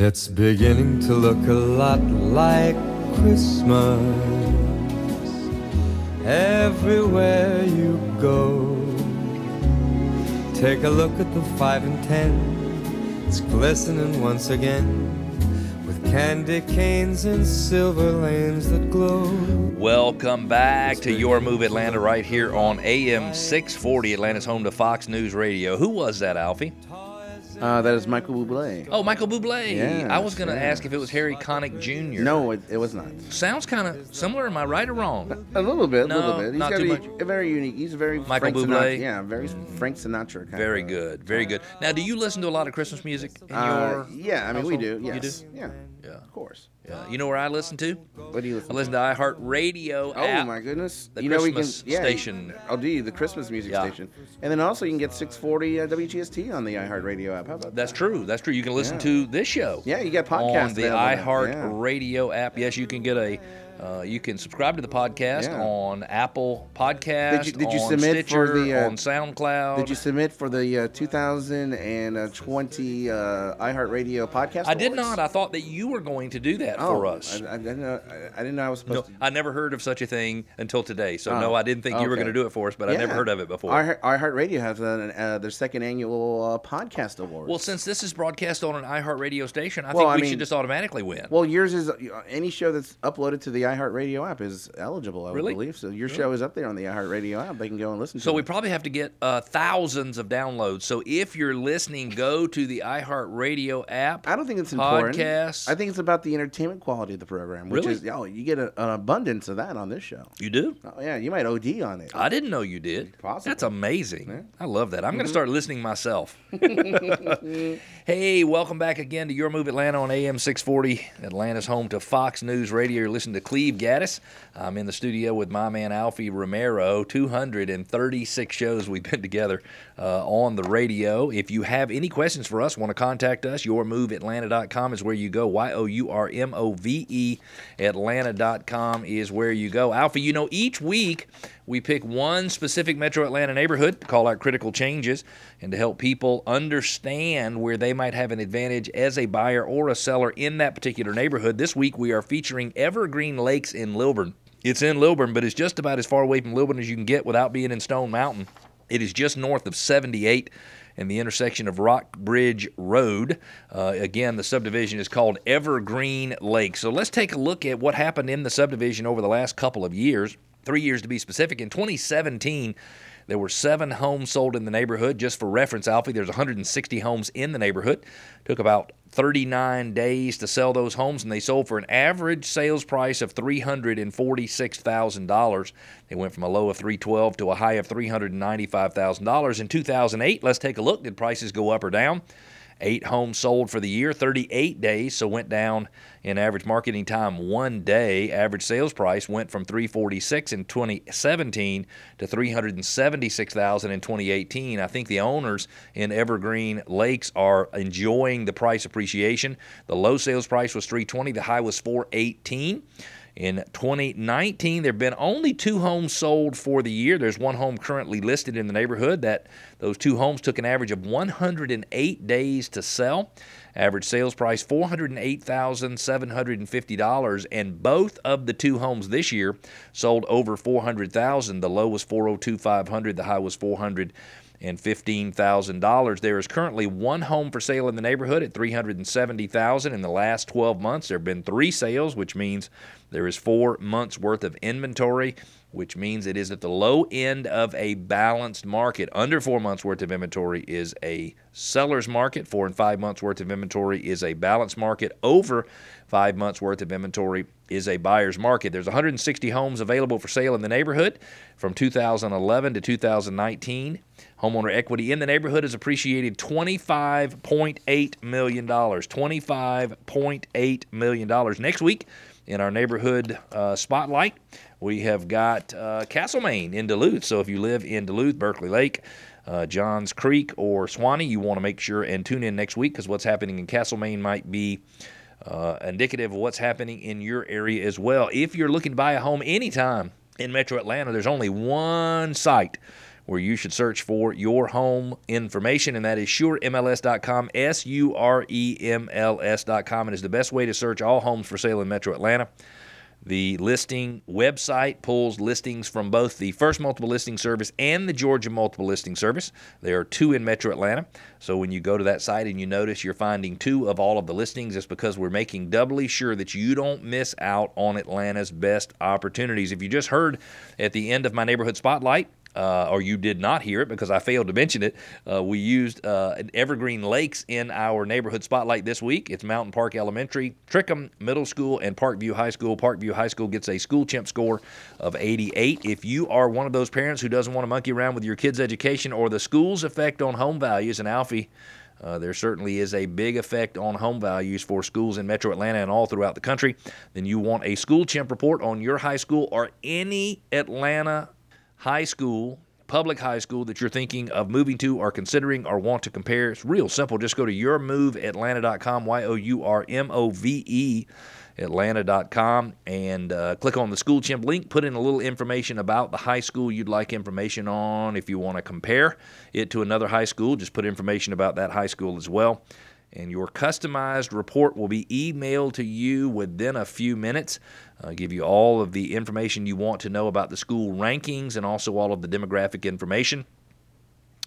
It's beginning to look a lot like Christmas everywhere you go. Take a look at the five and ten, it's glistening once again with candy canes and silver lanes that glow. Welcome back to Your Move Atlanta right here on AM 640, Atlanta's home to Fox News Radio. Who was that, Alfie? Uh, that is Michael Bublé. Oh, Michael Bublé. Yes, I was going to yes. ask if it was Harry Connick Jr. No, it, it was not. Sounds kind of similar. Am I right or wrong? A little bit, a No, little bit. He's not got too a, a very unique. He's very Michael Frank Bublé? Sinatra. Yeah, very Frank Sinatra kind Very of. good. Very good. Now, do you listen to a lot of Christmas music in Uh, your. yeah, I mean we do. Yes. You do? Yeah, Yeah. of course. yeah. You know where I listen to? What do you listen? To? I listen to iHeartRadio Oh app. Oh my goodness! The you know Christmas we can yeah, station. Oh, do you the Christmas music Yeah. station? And then also you can get 640 uh, WGST on the iHeartRadio app. How about That's that? true. That's true. You can listen Yeah. to this show. Yeah, you got podcasts on the available iHeart Yeah. Radio app. Yes, you can get a. Uh, you can subscribe to the podcast Yeah. on Apple Podcast. Did you- did you on submit for Stitcher, the, uh, on SoundCloud? Did you submit for the uh, 2020 uh, iHeartRadio podcast? I did not. I thought that you were going to do that oh, for us. I, I didn't know. I, I didn't know I was no, to. I never heard of such a thing until today. So Oh, no, I didn't think you were going to do it for us, but I never heard of it before. IHeartRadio has uh, uh, their second annual uh, podcast award. well, since this is broadcast on an iHeartRadio station, I Well, think I we mean- should just automatically win. well, yours is uh, any show that's uploaded to the iHeartRadio app is eligible. I would Really? believe so. Your show is up there on the iHeartRadio app. They can go and listen. So to we it. probably have to get uh, thousands of downloads. So if you're listening, go to the iHeartRadio app. I don't think it's important. Podcasts. I think it's about the entertainment quality of the program, which Really? is oh, you get a, an abundance of that on this show. You do? Oh yeah, you might OD on it. I didn't know you did. Possible. That's amazing. I love that. I'm Mm-hmm. going to start listening myself. hey, welcome back again to Your Move Atlanta on AM 640. Atlanta's home to Fox News Radio. You're listening to Cleve Gaddis. I'm in the studio with my man Alfie Romero. 236 shows we've been together uh, on the radio. If you have any questions for us, want to contact us, yourmoveatlanta.com is where you go. Y O U R M O V E Atlanta.com is where you go. Alfie, you know, each week we pick one specific metro Atlanta neighborhood to call out critical changes and to help people understand where they might have an advantage as a buyer or a seller in that particular neighborhood. This week we are featuring Evergreen Lakes in Lilburn. It's in Lilburn, but it's just about as far away from Lilburn as you can get without being in Stone Mountain. It is just north of 78 and the intersection of Rock Bridge Road. Uh, again, the subdivision is called Evergreen Lake. So let's take a look at what happened in the subdivision over the last couple of years, three years to be specific. In 2017, there were seven homes sold in the neighborhood. Just for reference, Alfie, there's 160 homes in the neighborhood. Took about 39 days to sell those homes, and they sold for an average sales price of $346,000. They went from a low of 312 to a high of $395,000. In 2008, let's take a look. Did prices go up or down? Eight homes sold for the year, 38 days, so went down in average marketing time one day. Average sales price went from 346 in 2017 to 376,000 in 2018. I think the owners in Evergreen Lakes are enjoying the price appreciation. The low sales price was 320, the high was 418. In 2019, there have been only two homes sold for the year. There's one home currently listed in the neighborhood that those two homes took an average of 108 days to sell. Average sales price $408,750 and both of the two homes this year sold over 400,000. The low was 402,500, the high was 400 and fifteen thousand dollars. There is currently one home for sale in the neighborhood at three hundred and seventy thousand. In the last twelve months, there have been three sales, which means there is four months worth of inventory, which means it is at the low end of a balanced market. Under four months worth of inventory is a seller's market. Four and five months worth of inventory is a balanced market. Over five months worth of inventory is a buyer's market. There's 160 homes available for sale in the neighborhood from 2011 to 2019. Homeowner equity in the neighborhood has appreciated $25.8 million. $25.8 million. Next week, in our neighborhood uh, spotlight, we have got uh, Castlemaine in Duluth. So if you live in Duluth, Berkeley Lake, uh, Johns Creek, or Suwanee, you want to make sure and tune in next week because what's happening in Castlemaine might be uh, indicative of what's happening in your area as well. If you're looking to buy a home anytime in Metro Atlanta, there's only one site where you should search for your home information, and that is suremls.com, S U R E M L S.com. It is the best way to search all homes for sale in Metro Atlanta. The listing website pulls listings from both the First Multiple Listing Service and the Georgia Multiple Listing Service. There are two in Metro Atlanta. So when you go to that site and you notice you're finding two of all of the listings, it's because we're making doubly sure that you don't miss out on Atlanta's best opportunities. If you just heard at the end of my neighborhood spotlight, uh, or you did not hear it because I failed to mention it, uh, we used uh, Evergreen Lakes in our neighborhood spotlight this week. It's Mountain Park Elementary, Trickum Middle School, and Parkview High School. Parkview High School gets a school chimp score of 88. If you are one of those parents who doesn't want to monkey around with your kids' education or the school's effect on home values, and Alfie, uh, there certainly is a big effect on home values for schools in metro Atlanta and all throughout the country. Then you want a school chimp report on your high school or any Atlanta high school, public high school that you're thinking of moving to or considering or want to compare. It's real simple. Just go to yourmoveatlanta.com, Y O U R M O V E. Atlanta.com and uh, click on the School Chimp link. Put in a little information about the high school you'd like information on. If you want to compare it to another high school, just put information about that high school as well and your customized report will be emailed to you within a few minutes. Uh, give you all of the information you want to know about the school rankings and also all of the demographic information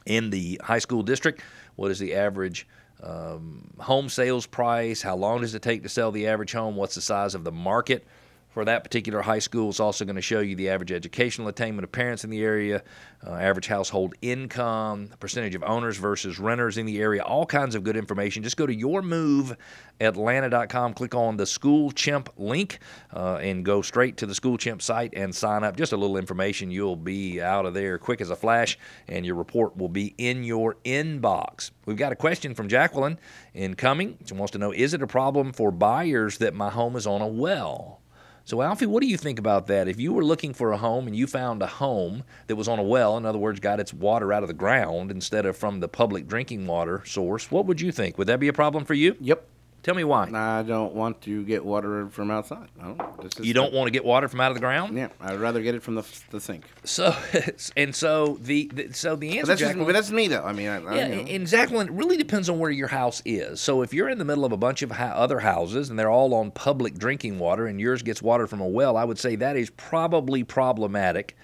in the high school district. What is the average um, home sales price? How long does it take to sell the average home? What's the size of the market? For that particular high school. It's also going to show you the average educational attainment of parents in the area, uh, average household income, percentage of owners versus renters in the area, all kinds of good information. Just go to yourmoveatlanta.com, click on the School Chimp link, uh, and go straight to the School Chimp site and sign up. Just a little information. You'll be out of there quick as a flash, and your report will be in your inbox. We've got a question from Jacqueline incoming. She wants to know Is it a problem for buyers that my home is on a well? So, Alfie, what do you think about that? If you were looking for a home and you found a home that was on a well, in other words, got its water out of the ground instead of from the public drinking water source, what would you think? Would that be a problem for you? Yep. Tell me why. I don't want to get water from outside. I don't, you don't want to get water from out of the ground? Yeah, I'd rather get it from the, the sink. So, and so the, the so the answer. But that's, just, but that's me though. I mean, I, yeah, I, you know. and Jacqueline, it really depends on where your house is. So if you're in the middle of a bunch of other houses and they're all on public drinking water, and yours gets water from a well, I would say that is probably problematic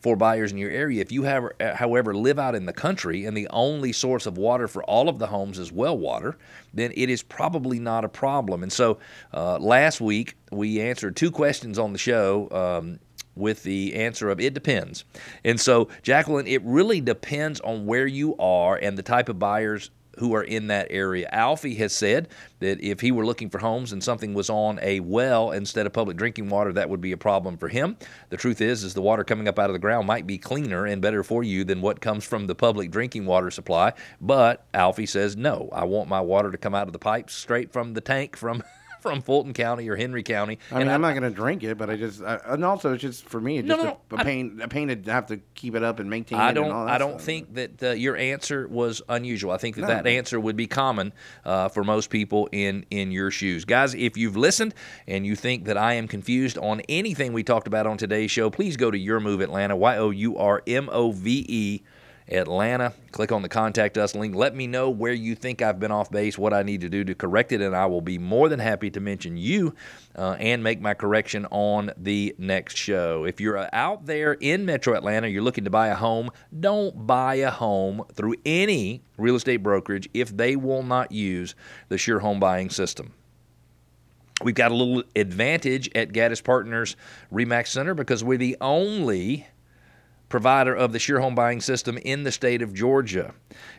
for buyers in your area. If you have, uh, however, live out in the country and the only source of water for all of the homes is well water, then it is probably not a problem. And so uh, last week we answered two questions on the show. Um, with the answer of it depends. And so, Jacqueline, it really depends on where you are and the type of buyers who are in that area. Alfie has said that if he were looking for homes and something was on a well instead of public drinking water, that would be a problem for him. The truth is, is the water coming up out of the ground might be cleaner and better for you than what comes from the public drinking water supply. But Alfie says, no, I want my water to come out of the pipes straight from the tank from from Fulton County or Henry County. I mean, I'm not going to drink it, but I just, I, and also it's just for me, it's No, just no, a, a pain, a pain to have to keep it up and maintain I it. don't. and all that I don't stuff. think that uh, your answer was unusual. I think that No. that answer would be common uh, for most people in in your shoes, guys. If you've listened and you think that I am confused on anything we talked about on today's show, please go to Your Move Atlanta. Y o u r m o v e. Atlanta. Click on the contact us link. Let me know where you think I've been off base, what I need to do to correct it, and I will be more than happy to mention you uh, and make my correction on the next show. If you're out there in Metro Atlanta, you're looking to buy a home, don't buy a home through any real estate brokerage if they will not use the Sure Home Buying System. We've got a little advantage at Gaddis Partners Remax Center because we're the only provider of the Sure Home Buying System in the state of Georgia.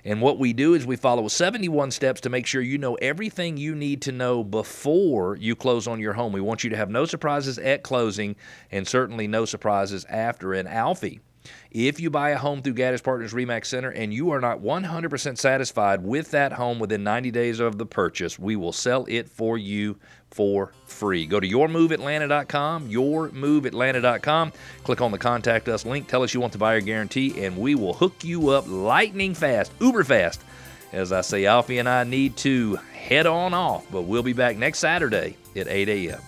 And what we do is we follow 71 steps to make sure you know everything you need to know before you close on your home. We want you to have no surprises at closing and certainly no surprises after. And Alfie, if you buy a home through Gaddis Partners Remax Center and you are not 100% satisfied with that home within 90 days of the purchase, we will sell it for you for free. Go to yourmoveatlanta.com, yourmoveatlanta.com. Click on the contact us link. Tell us you want the buyer guarantee, and we will hook you up lightning fast, uber fast. As I say, Alfie and I need to head on off, but we'll be back next Saturday at 8 a.m.